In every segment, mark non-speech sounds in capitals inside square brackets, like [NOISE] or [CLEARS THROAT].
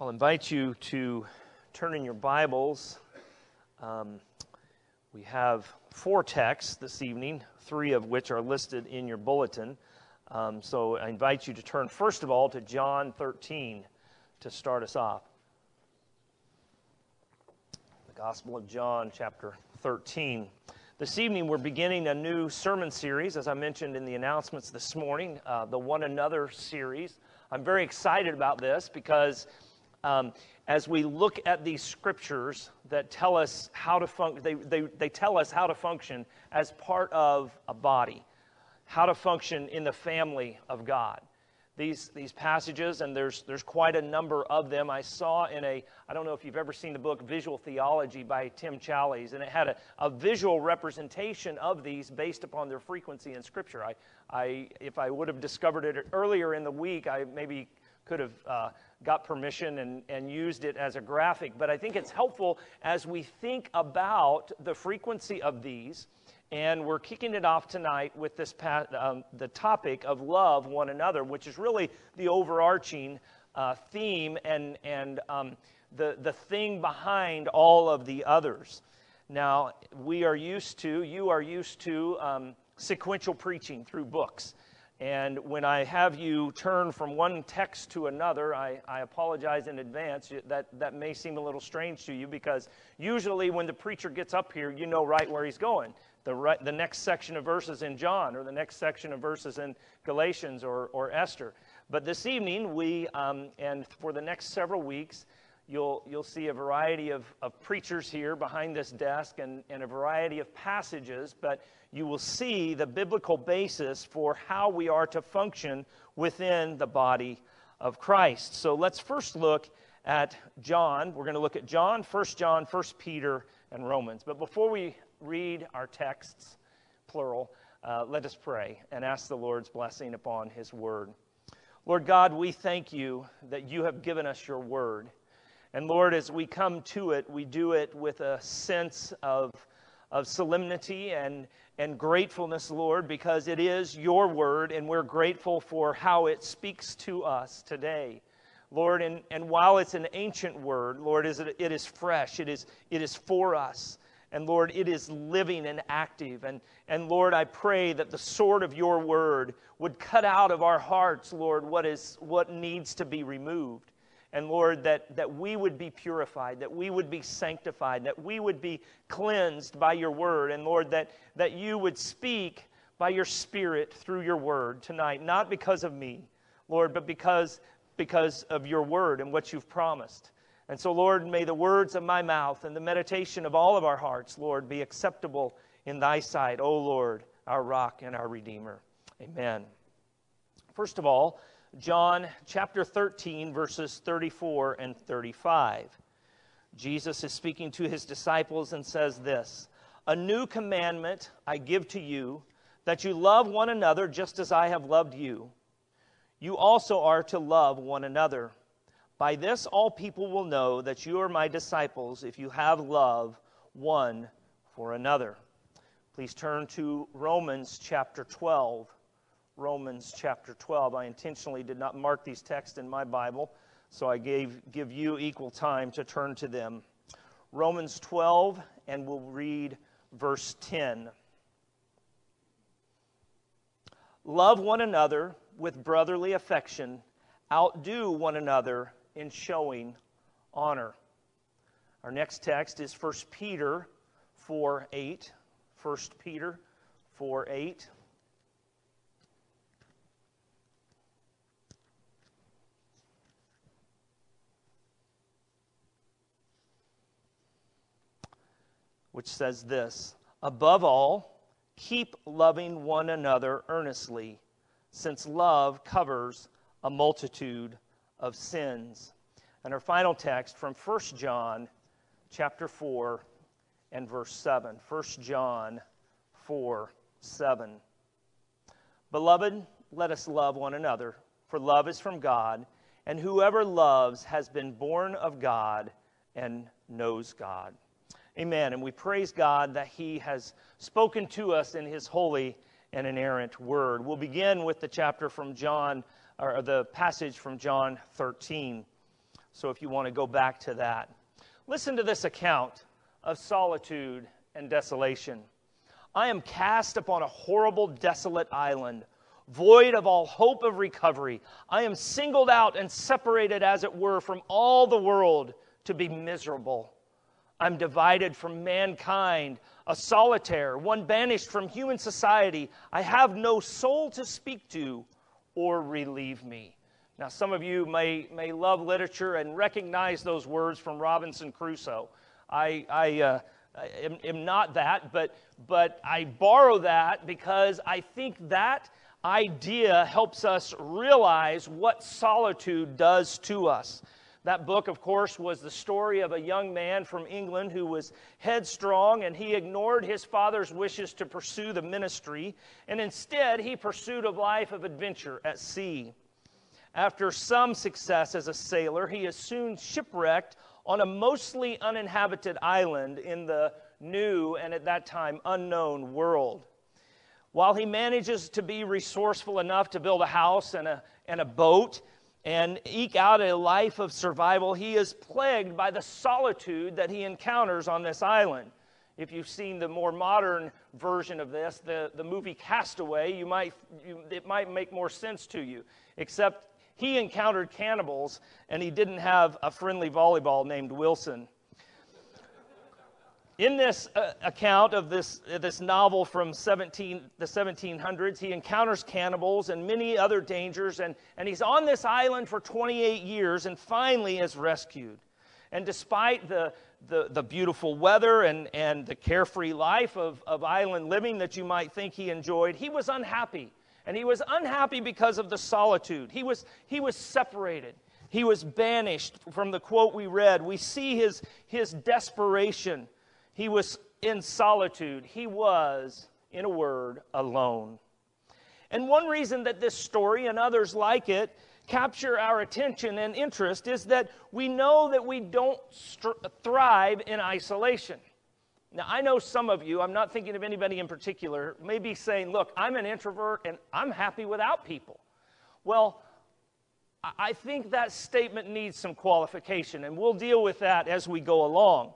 I'll invite you to turn in your Bibles. Um, we have four texts this evening, three of which are listed in your bulletin. Um, so I invite you to turn, first of all, to John 13 to start us off. The Gospel of John, chapter 13. This evening, we're beginning a new sermon series, as I mentioned in the announcements this morning, uh, the One Another series. I'm very excited about this because um, as we look at these scriptures that tell us how to function, they, they, they tell us how to function as part of a body, how to function in the family of God these, these passages, and there's, there's quite a number of them. I saw in a, I don't know if you've ever seen the book Visual Theology by Tim Challies, and it had a, a visual representation of these based upon their frequency in Scripture. I, I, if I would have discovered it earlier in the week, I maybe could have uh, got permission and, and used it as a graphic. But I think it's helpful as we think about the frequency of these and we're kicking it off tonight with this um, the topic of love one another, which is really the overarching uh, theme and, and um, the, the thing behind all of the others. Now, we are used to, you are used to um, sequential preaching through books. And when I have you turn from one text to another, I, I, apologize in advance. That, that may seem a little strange to you because usually when the preacher gets up here, you know right where he's going the, right, the next section of verses in John or the next section of verses in Galatians or, or Esther. But this evening, we, um, and for the next several weeks, you'll, you'll see a variety of, of preachers here behind this desk and, and a variety of passages, but you will see the biblical basis for how we are to function within the body of Christ. So let's first look at John. We're going to look at John, 1 John, 1 Peter, and Romans. But before we read our texts, plural, uh, let us pray and ask the Lord's blessing upon his word. Lord God, we thank you that you have given us your word. And Lord, as we come to it, we do it with a sense of, of solemnity and, and gratefulness, Lord, because it is your word, and we're grateful for how it speaks to us today. Lord, and, and while it's an ancient word, Lord, it it is fresh, it is, it is for us. And Lord, it is living and active. And, and Lord, I pray that the sword of your word would cut out of our hearts, Lord, what, is, what needs to be removed. And Lord, that, that we would be purified, that we would be sanctified, that we would be cleansed by your word. And Lord, that, that you would speak by your spirit through your word tonight, not because of me, Lord, but because, because of your word and what you've promised. And so, Lord, may the words of my mouth and the meditation of all of our hearts, Lord, be acceptable in thy sight, O Lord, our rock and our redeemer. Amen. First of all, John chapter 13, verses 34 and 35. Jesus is speaking to his disciples and says this A new commandment I give to you, that you love one another just as I have loved you. You also are to love one another. By this, all people will know that you are my disciples if you have love one for another. Please turn to Romans chapter 12. Romans chapter 12. I intentionally did not mark these texts in my Bible, so I gave, give you equal time to turn to them. Romans 12, and we'll read verse 10. Love one another with brotherly affection, outdo one another in showing honor. Our next text is 1 Peter 4 8. 1 Peter 4 8. Which says this Above all, keep loving one another earnestly, since love covers a multitude of sins. And our final text from 1 John chapter 4 and verse 7. 1 John 4 7. Beloved, let us love one another, for love is from God, and whoever loves has been born of God and knows God. Amen. And we praise God that He has spoken to us in His holy and inerrant word. We'll begin with the chapter from John or the passage from John 13. So if you want to go back to that, listen to this account of solitude and desolation. I am cast upon a horrible, desolate island, void of all hope of recovery. I am singled out and separated, as it were, from all the world to be miserable. I'm divided from mankind, a solitaire, one banished from human society. I have no soul to speak to or relieve me. Now, some of you may, may love literature and recognize those words from Robinson Crusoe. I, I, uh, I am, am, not that, but, but I borrow that because I think that idea helps us realize what solitude does to us. That book, of course, was the story of a young man from England who was headstrong and he ignored his father's wishes to pursue the ministry, and instead he pursued a life of adventure at sea. After some success as a sailor, he is soon shipwrecked on a mostly uninhabited island in the new and at that time unknown world. While he manages to be resourceful enough to build a house and a, and a boat, and eke out a life of survival, he is plagued by the solitude that he encounters on this island. If you've seen the more modern version of this, the, the movie Castaway, you might, you, it might make more sense to you. Except he encountered cannibals and he didn't have a friendly volleyball named Wilson in this uh, account of this, uh, this novel from 17, the 1700s, he encounters cannibals and many other dangers, and, and he's on this island for 28 years and finally is rescued. And despite the, the, the beautiful weather and, and the carefree life of, of island living that you might think he enjoyed, he was unhappy. And he was unhappy because of the solitude. He was, he was separated. He was banished from the quote we read. We see his, his desperation he was in solitude. He was, in a word, alone. And one reason that this story and others like it capture our attention and interest is that we know that we don't thrive in isolation. Now, I know some of you, I'm not thinking of anybody in particular, may be saying, Look, I'm an introvert and I'm happy without people. Well, I think that statement needs some qualification, and we'll deal with that as we go along.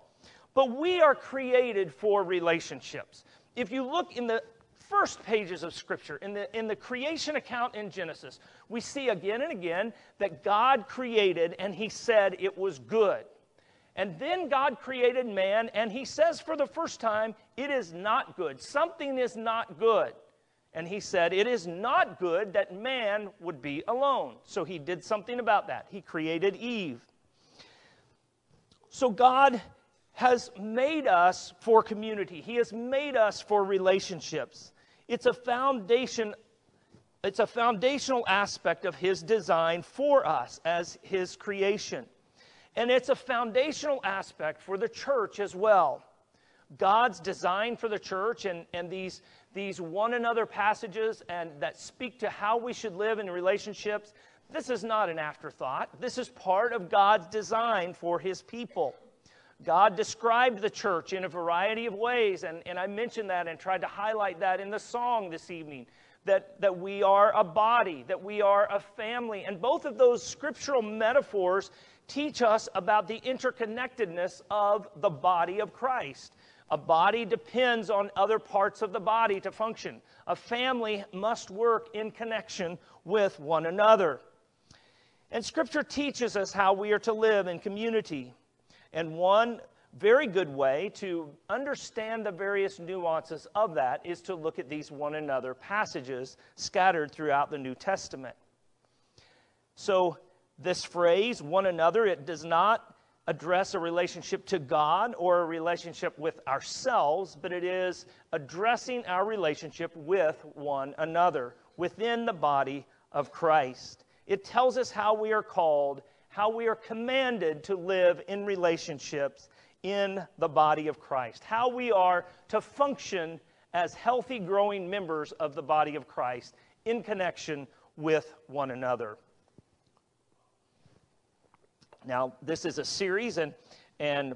But we are created for relationships. If you look in the first pages of Scripture, in the, in the creation account in Genesis, we see again and again that God created and He said it was good. And then God created man, and He says for the first time, it is not good. Something is not good. And He said, it is not good that man would be alone. So He did something about that. He created Eve. So God has made us for community. He has made us for relationships. It's a foundation it's a foundational aspect of his design for us as his creation. And it's a foundational aspect for the church as well. God's design for the church and, and these, these one another passages and that speak to how we should live in relationships, this is not an afterthought. This is part of God's design for his people. God described the church in a variety of ways, and, and I mentioned that and tried to highlight that in the song this evening. That, that we are a body, that we are a family. And both of those scriptural metaphors teach us about the interconnectedness of the body of Christ. A body depends on other parts of the body to function. A family must work in connection with one another. And Scripture teaches us how we are to live in community. And one very good way to understand the various nuances of that is to look at these one another passages scattered throughout the New Testament. So, this phrase, one another, it does not address a relationship to God or a relationship with ourselves, but it is addressing our relationship with one another within the body of Christ. It tells us how we are called how we are commanded to live in relationships in the body of Christ, how we are to function as healthy, growing members of the body of Christ in connection with one another. Now, this is a series, and, and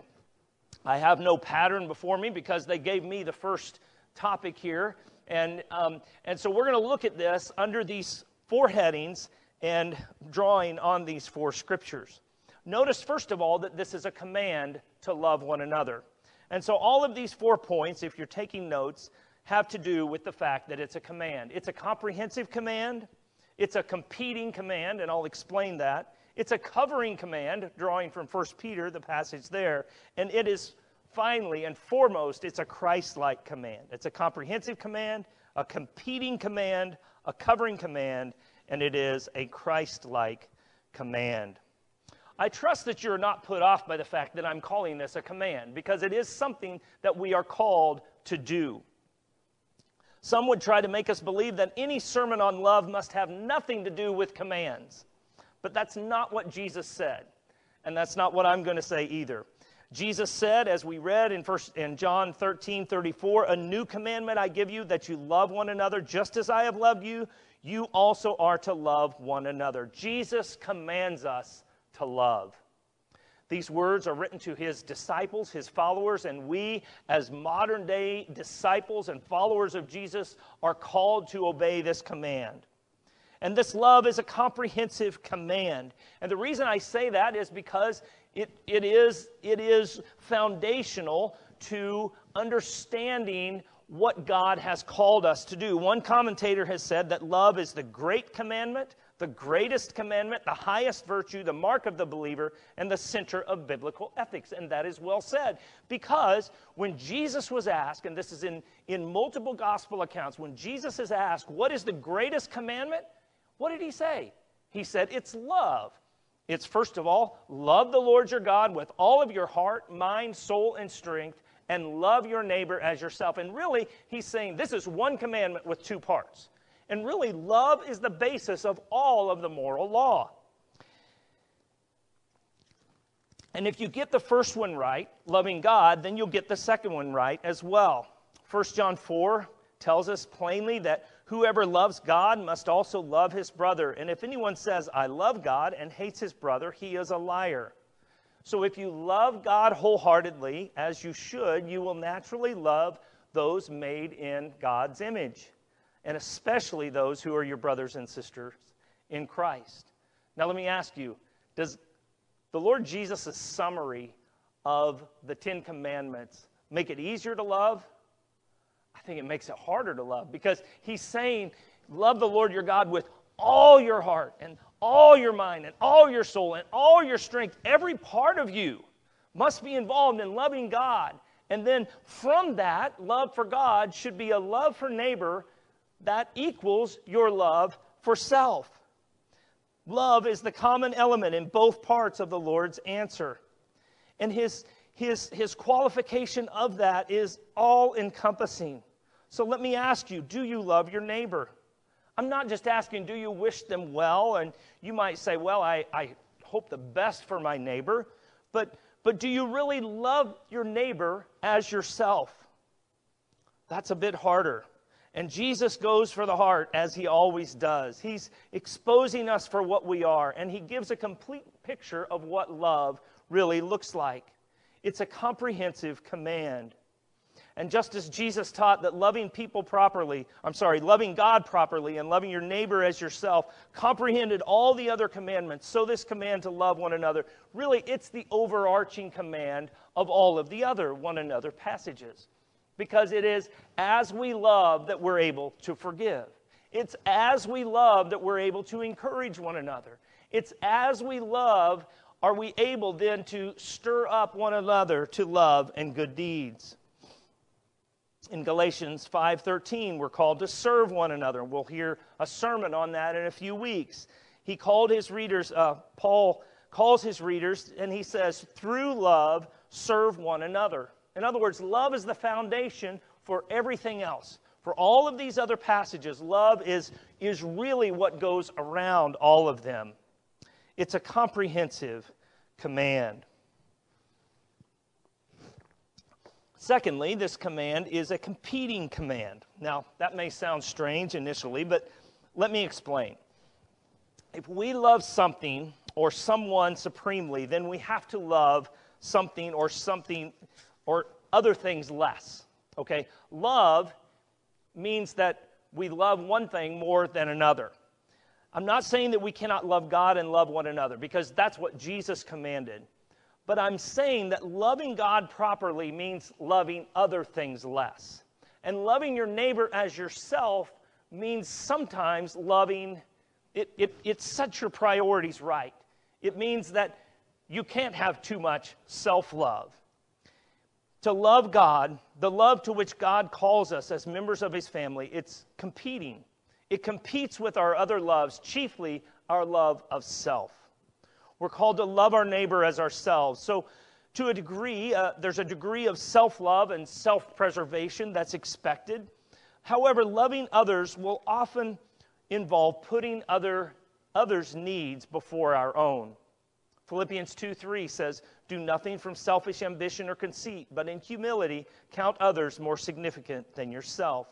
I have no pattern before me because they gave me the first topic here. And, um, and so we're going to look at this under these four headings and drawing on these four scriptures. Notice, first of all, that this is a command to love one another. And so, all of these four points, if you're taking notes, have to do with the fact that it's a command. It's a comprehensive command, it's a competing command, and I'll explain that. It's a covering command, drawing from 1 Peter, the passage there. And it is finally and foremost, it's a Christ like command. It's a comprehensive command, a competing command, a covering command, and it is a Christ like command. I trust that you're not put off by the fact that I'm calling this a command because it is something that we are called to do. Some would try to make us believe that any sermon on love must have nothing to do with commands. But that's not what Jesus said. And that's not what I'm going to say either. Jesus said, as we read in, first, in John 13 34, a new commandment I give you that you love one another just as I have loved you, you also are to love one another. Jesus commands us to love. These words are written to his disciples, his followers, and we, as modern day disciples and followers of Jesus, are called to obey this command. And this love is a comprehensive command. And the reason I say that is because it, it, is, it is foundational to understanding what God has called us to do. One commentator has said that love is the great commandment, the greatest commandment, the highest virtue, the mark of the believer, and the center of biblical ethics. And that is well said. Because when Jesus was asked, and this is in, in multiple gospel accounts, when Jesus is asked, What is the greatest commandment? What did he say? He said, It's love. It's first of all, love the Lord your God with all of your heart, mind, soul, and strength, and love your neighbor as yourself. And really, he's saying this is one commandment with two parts. And really, love is the basis of all of the moral law. And if you get the first one right, loving God, then you'll get the second one right as well. 1 John 4 tells us plainly that whoever loves God must also love his brother. And if anyone says, I love God, and hates his brother, he is a liar. So if you love God wholeheartedly, as you should, you will naturally love those made in God's image, and especially those who are your brothers and sisters in Christ. Now, let me ask you does the Lord Jesus' summary of the Ten Commandments make it easier to love? I think it makes it harder to love because he's saying, Love the Lord your God with all your heart and all your mind and all your soul and all your strength. Every part of you must be involved in loving God. And then from that, love for God should be a love for neighbor that equals your love for self. Love is the common element in both parts of the Lord's answer. And his, his, his qualification of that is all encompassing. So let me ask you do you love your neighbor? I'm not just asking, do you wish them well? And you might say, well, I, I hope the best for my neighbor. But, but do you really love your neighbor as yourself? That's a bit harder. And Jesus goes for the heart as he always does. He's exposing us for what we are, and he gives a complete picture of what love really looks like. It's a comprehensive command. And just as Jesus taught that loving people properly, I'm sorry, loving God properly and loving your neighbor as yourself comprehended all the other commandments, so this command to love one another, really, it's the overarching command of all of the other one another passages. Because it is as we love that we're able to forgive. It's as we love that we're able to encourage one another. It's as we love are we able then to stir up one another to love and good deeds in Galatians 5:13 we're called to serve one another. We'll hear a sermon on that in a few weeks. He called his readers uh, Paul calls his readers and he says through love serve one another. In other words, love is the foundation for everything else. For all of these other passages, love is, is really what goes around all of them. It's a comprehensive command. Secondly, this command is a competing command. Now, that may sound strange initially, but let me explain. If we love something or someone supremely, then we have to love something or something or other things less. Okay? Love means that we love one thing more than another. I'm not saying that we cannot love God and love one another because that's what Jesus commanded. But I'm saying that loving God properly means loving other things less. And loving your neighbor as yourself means sometimes loving, it, it, it sets your priorities right. It means that you can't have too much self love. To love God, the love to which God calls us as members of his family, it's competing. It competes with our other loves, chiefly our love of self. We're called to love our neighbor as ourselves. So, to a degree, uh, there's a degree of self love and self preservation that's expected. However, loving others will often involve putting other, others' needs before our own. Philippians 2 3 says, Do nothing from selfish ambition or conceit, but in humility count others more significant than yourself.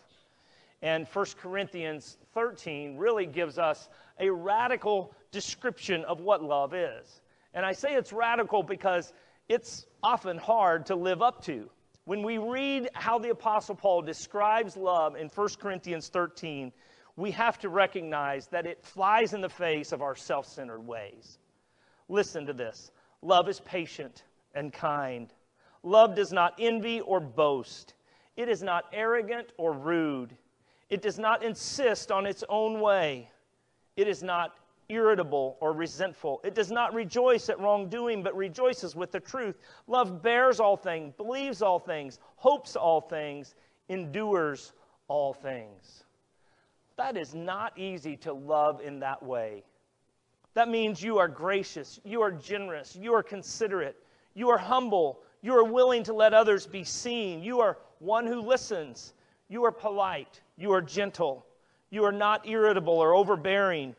And 1 Corinthians 13 really gives us a radical description of what love is. And I say it's radical because it's often hard to live up to. When we read how the Apostle Paul describes love in 1 Corinthians 13, we have to recognize that it flies in the face of our self centered ways. Listen to this love is patient and kind. Love does not envy or boast. It is not arrogant or rude. It does not insist on its own way. It is not irritable or resentful. It does not rejoice at wrongdoing, but rejoices with the truth. Love bears all things, believes all things, hopes all things, endures all things. That is not easy to love in that way. That means you are gracious, you are generous, you are considerate, you are humble, you are willing to let others be seen, you are one who listens, you are polite, you are gentle, you are not irritable or overbearing,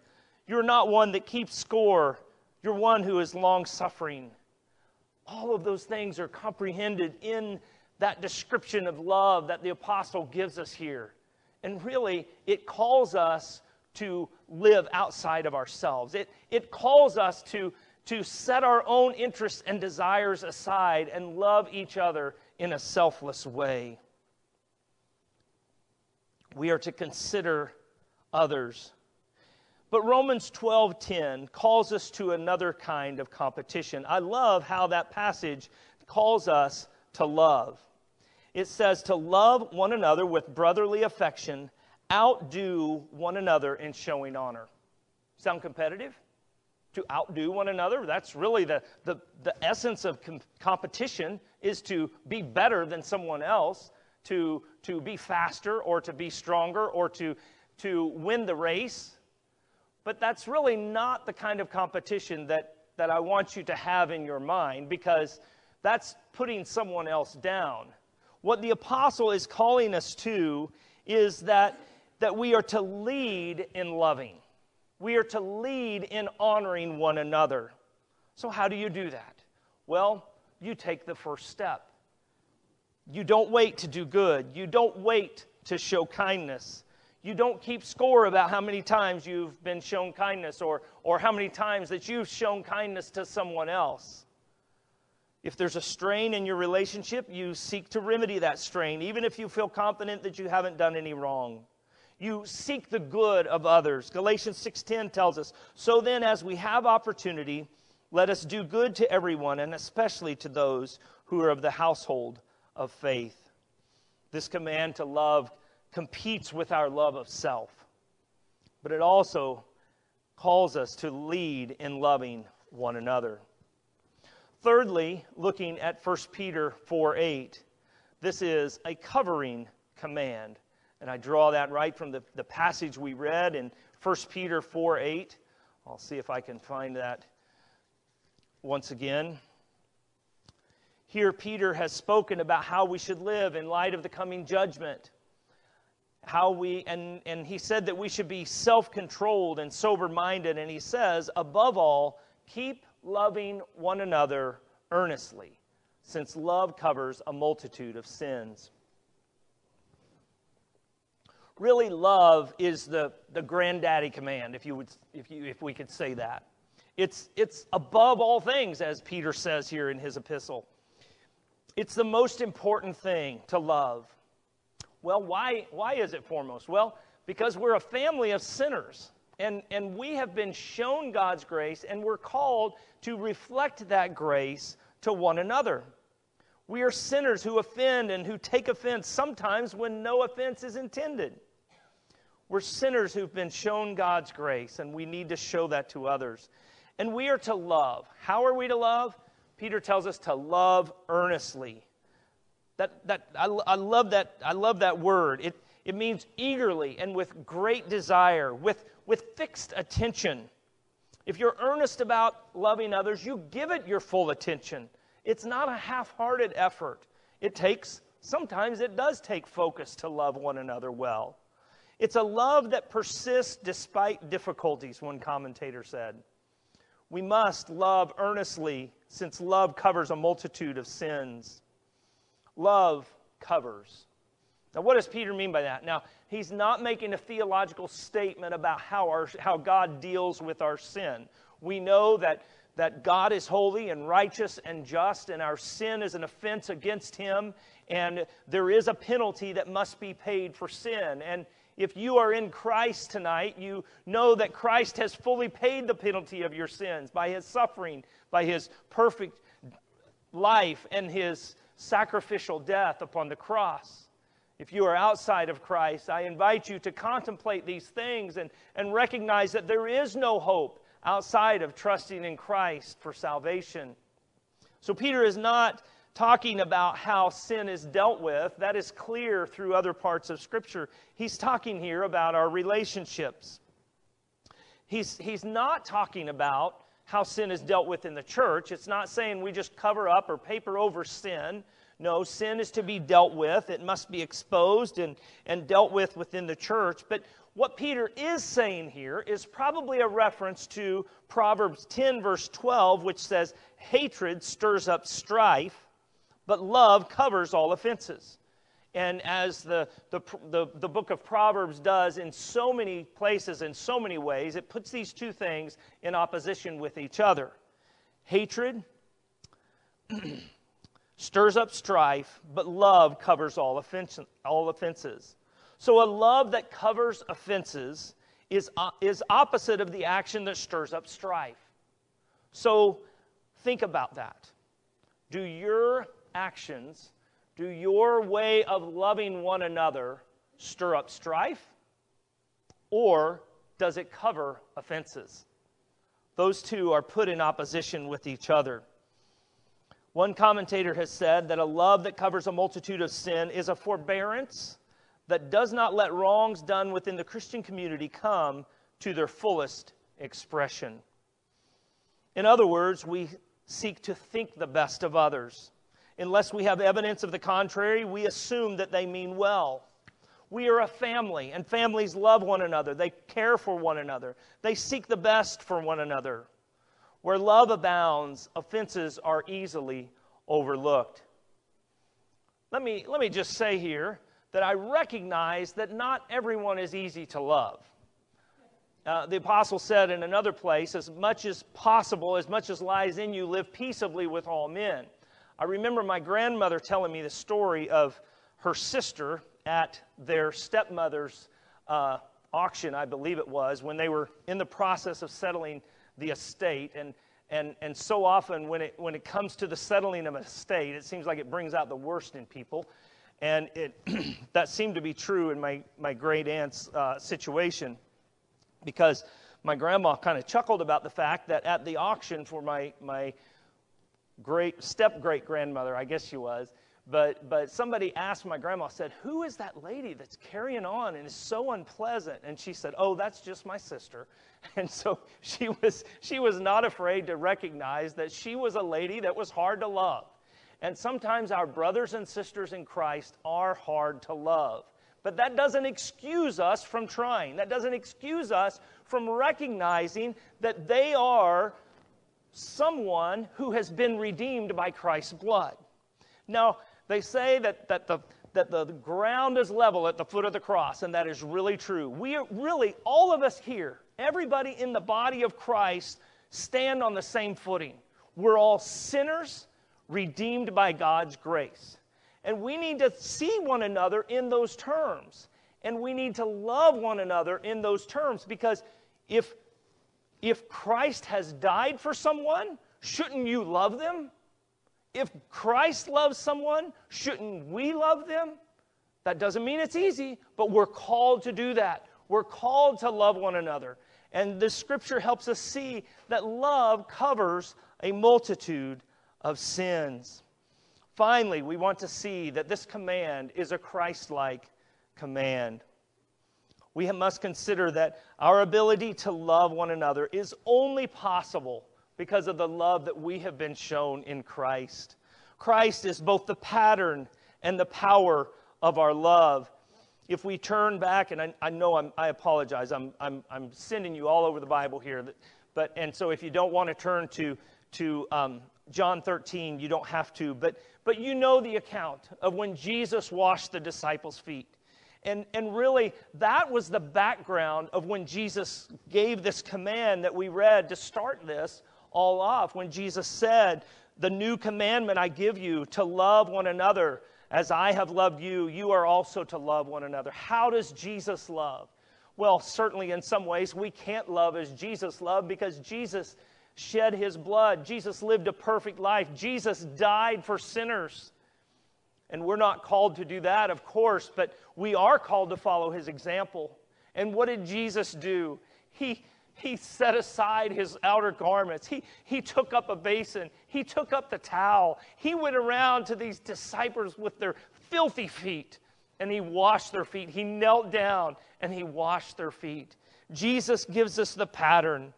you're not one that keeps score, you're one who is long suffering. All of those things are comprehended in that description of love that the apostle gives us here. And really, it calls us to live outside of ourselves. It, it calls us to, to set our own interests and desires aside and love each other in a selfless way. We are to consider others. But Romans 12:10 calls us to another kind of competition. I love how that passage calls us to love. It says to love one another with brotherly affection outdo one another in showing honor. Sound competitive? To outdo one another? That's really the, the, the essence of com- competition is to be better than someone else, to, to be faster or to be stronger or to, to win the race. But that's really not the kind of competition that, that I want you to have in your mind because that's putting someone else down. What the apostle is calling us to is that that we are to lead in loving. We are to lead in honoring one another. So, how do you do that? Well, you take the first step. You don't wait to do good. You don't wait to show kindness. You don't keep score about how many times you've been shown kindness or, or how many times that you've shown kindness to someone else. If there's a strain in your relationship, you seek to remedy that strain, even if you feel confident that you haven't done any wrong you seek the good of others. Galatians 6:10 tells us, "So then as we have opportunity, let us do good to everyone and especially to those who are of the household of faith." This command to love competes with our love of self, but it also calls us to lead in loving one another. Thirdly, looking at 1 Peter 4 8, this is a covering command. And I draw that right from the, the passage we read in 1 Peter 4 8. I'll see if I can find that once again. Here, Peter has spoken about how we should live in light of the coming judgment. How we, and, and he said that we should be self controlled and sober minded. And he says, above all, keep loving one another earnestly, since love covers a multitude of sins really love is the, the granddaddy command, if, you would, if, you, if we could say that. It's, it's above all things, as Peter says here in his epistle. It's the most important thing to love. Well, why, why is it foremost? Well, because we're a family of sinners. and, and we have been shown God's grace, and we're called to reflect that grace to one another. We are sinners who offend and who take offense sometimes when no offense is intended. We're sinners who've been shown God's grace, and we need to show that to others. And we are to love. How are we to love? Peter tells us to love earnestly. That, that, I, I, love that, I love that word. It, it means eagerly and with great desire, with, with fixed attention. If you're earnest about loving others, you give it your full attention. It's not a half hearted effort. It takes, sometimes it does take focus to love one another well. It's a love that persists despite difficulties, one commentator said. We must love earnestly, since love covers a multitude of sins. Love covers. Now, what does Peter mean by that? Now, he's not making a theological statement about how, our, how God deals with our sin. We know that, that God is holy and righteous and just, and our sin is an offense against him, and there is a penalty that must be paid for sin. And if you are in Christ tonight, you know that Christ has fully paid the penalty of your sins by his suffering, by his perfect life, and his sacrificial death upon the cross. If you are outside of Christ, I invite you to contemplate these things and, and recognize that there is no hope outside of trusting in Christ for salvation. So, Peter is not talking about how sin is dealt with. That is clear through other parts of Scripture. He's talking here about our relationships. He's, he's not talking about how sin is dealt with in the church. It's not saying we just cover up or paper over sin. No, sin is to be dealt with. It must be exposed and, and dealt with within the church. But what Peter is saying here is probably a reference to Proverbs 10, verse 12, which says, Hatred stirs up strife, but love covers all offenses. And as the, the, the, the, book of Proverbs does in so many places, in so many ways, it puts these two things in opposition with each other. Hatred [CLEARS THROAT] stirs up strife, but love covers all, offense, all offenses. So a love that covers offenses is, uh, is opposite of the action that stirs up strife. So think about that. Do your actions, do your way of loving one another stir up strife? Or does it cover offenses? Those two are put in opposition with each other. One commentator has said that a love that covers a multitude of sin is a forbearance that does not let wrongs done within the Christian community come to their fullest expression. In other words, we seek to think the best of others. Unless we have evidence of the contrary, we assume that they mean well. We are a family, and families love one another. They care for one another. They seek the best for one another. Where love abounds, offenses are easily overlooked. Let me, let me just say here that I recognize that not everyone is easy to love. Uh, the apostle said in another place, as much as possible, as much as lies in you, live peaceably with all men. I remember my grandmother telling me the story of her sister at their stepmother's uh, auction, I believe it was, when they were in the process of settling the estate. And, and, and so often, when it, when it comes to the settling of an estate, it seems like it brings out the worst in people. And it, [CLEARS THROAT] that seemed to be true in my, my great aunt's uh, situation because my grandma kind of chuckled about the fact that at the auction for my, my great step great grandmother, I guess she was, but, but somebody asked my grandma, said, Who is that lady that's carrying on and is so unpleasant? And she said, Oh, that's just my sister. [LAUGHS] And so she was, she was not afraid to recognize that she was a lady that was hard to love. And sometimes our brothers and sisters in Christ are hard to love. But that doesn't excuse us from trying. That doesn't excuse us from recognizing that they are someone who has been redeemed by Christ's blood. Now, they say that, that, the, that the ground is level at the foot of the cross, and that is really true. We are really, all of us here, everybody in the body of Christ, stand on the same footing. We're all sinners redeemed by God's grace. And we need to see one another in those terms. And we need to love one another in those terms because if, if Christ has died for someone, shouldn't you love them? If Christ loves someone, shouldn't we love them? That doesn't mean it's easy, but we're called to do that. We're called to love one another. And the scripture helps us see that love covers a multitude of sins. Finally, we want to see that this command is a Christ like command. We must consider that our ability to love one another is only possible because of the love that we have been shown in Christ. Christ is both the pattern and the power of our love. If we turn back, and I, I know I'm, i apologize, I'm, I'm, I'm sending you all over the Bible here, but, and so if you don't want to turn to, to um, John 13, you don't have to, but, but you know the account of when Jesus washed the disciples' feet. And, and really, that was the background of when Jesus gave this command that we read to start this all off. When Jesus said, The new commandment I give you to love one another as I have loved you, you are also to love one another. How does Jesus love? Well, certainly in some ways, we can't love as Jesus loved because Jesus shed his blood. Jesus lived a perfect life. Jesus died for sinners. And we're not called to do that, of course, but we are called to follow his example. And what did Jesus do? He, he set aside his outer garments. He, he took up a basin. He took up the towel. He went around to these disciples with their filthy feet and he washed their feet. He knelt down and he washed their feet. Jesus gives us the pattern.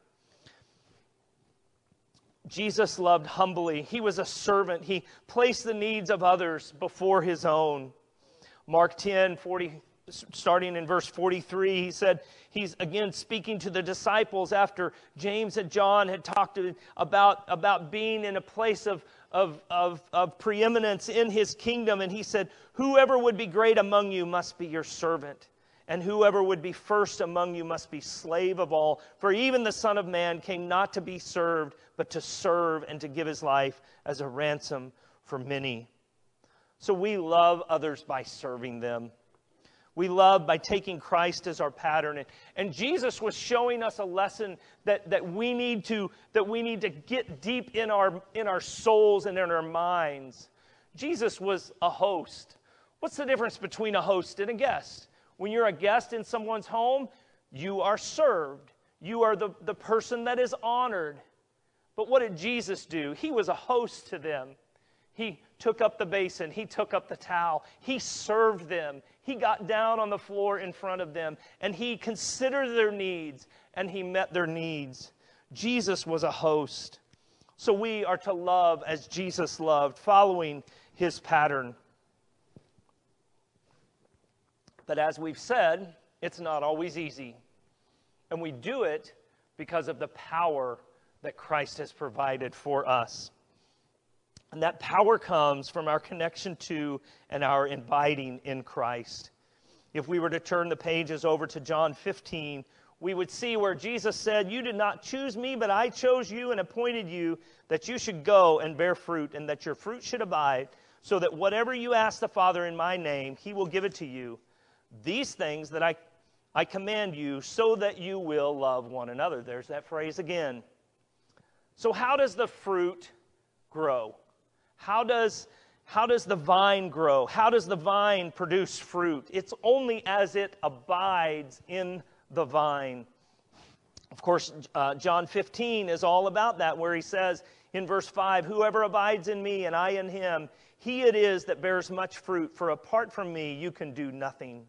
Jesus loved humbly. He was a servant. He placed the needs of others before his own. Mark 10, 40, starting in verse 43, he said, he's again speaking to the disciples after James and John had talked about, about being in a place of, of, of, of preeminence in his kingdom. And he said, Whoever would be great among you must be your servant and whoever would be first among you must be slave of all. For even the Son of Man came not to be served, but to serve and to give his life as a ransom for many. So we love others by serving them. We love by taking Christ as our pattern. And, and Jesus was showing us a lesson that, that, we need to, that we need to get deep in our, in our souls and in our minds. Jesus was a host. What's the difference between a host and a guest? When you're a guest in someone's home, you are served. You are the, the person that is honored. But what did Jesus do? He was a host to them. He took up the basin, he took up the towel, he served them, he got down on the floor in front of them, and he considered their needs and he met their needs. Jesus was a host. So we are to love as Jesus loved, following his pattern. But as we've said, it's not always easy. And we do it because of the power that Christ has provided for us. And that power comes from our connection to and our inviting in Christ. If we were to turn the pages over to John 15, we would see where Jesus said, You did not choose me, but I chose you and appointed you that you should go and bear fruit, and that your fruit should abide, so that whatever you ask the Father in my name, he will give it to you. These things that I, I command you so that you will love one another. There's that phrase again. So, how does the fruit grow? How does, how does the vine grow? How does the vine produce fruit? It's only as it abides in the vine. Of course, uh, John 15 is all about that, where he says in verse 5 Whoever abides in me and I in him, he it is that bears much fruit, for apart from me you can do nothing.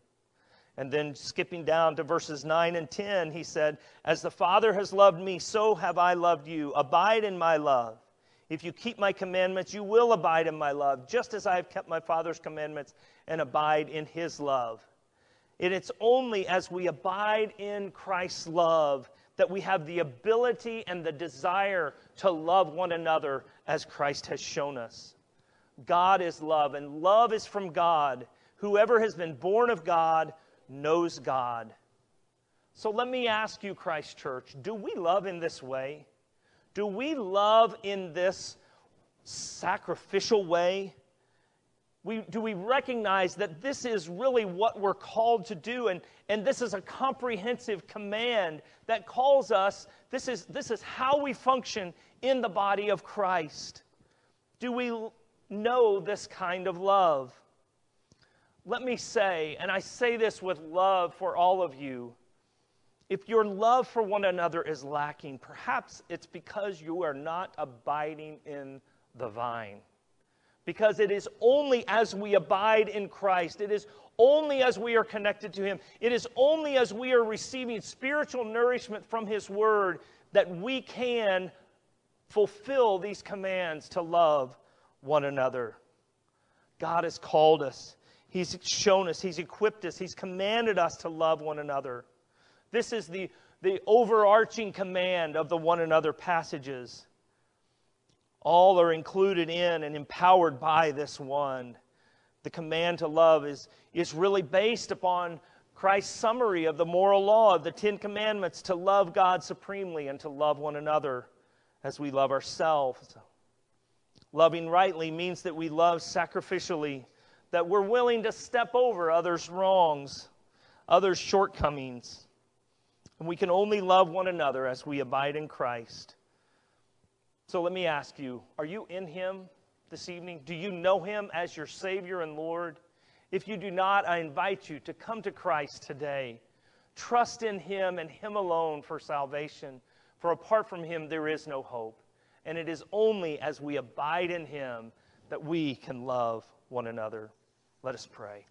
And then skipping down to verses 9 and 10, he said, As the Father has loved me, so have I loved you. Abide in my love. If you keep my commandments, you will abide in my love, just as I have kept my Father's commandments and abide in his love. And it's only as we abide in Christ's love that we have the ability and the desire to love one another as Christ has shown us. God is love, and love is from God. Whoever has been born of God knows God. So let me ask you, Christ Church, do we love in this way? Do we love in this sacrificial way? we, do we recognize that this is really what we're called to do? And, and this is a comprehensive command that calls us, this is, this is how we function in the body of Christ. Do we know this kind of love? Let me say, and I say this with love for all of you, if your love for one another is lacking, perhaps it's because you are not abiding in the vine because it is only as we abide in Christ, it is only as we are connected to Him, it is only as we are receiving spiritual nourishment from His Word that we can fulfill these commands to love one another. God has called us, He's shown us, He's equipped us, He's commanded us to love one another. This is the, the overarching command of the one another passages all are included in and empowered by this one. The command to love is, is really based upon Christ's summary of the moral law of the Ten Commandments to love God supremely and to love one another as we love ourselves. Loving rightly means that we love sacrificially, that we're willing to step over others' wrongs, others' shortcomings. And we can only love one another as we abide in Christ. So let me ask you are you in Him this evening? Do you know Him as your Savior and Lord? If you do not, I invite you to come to Christ today. Trust in Him and Him alone for salvation, for apart from Him, there is no hope. And it is only as we abide in Him that we can love one another. Let us pray.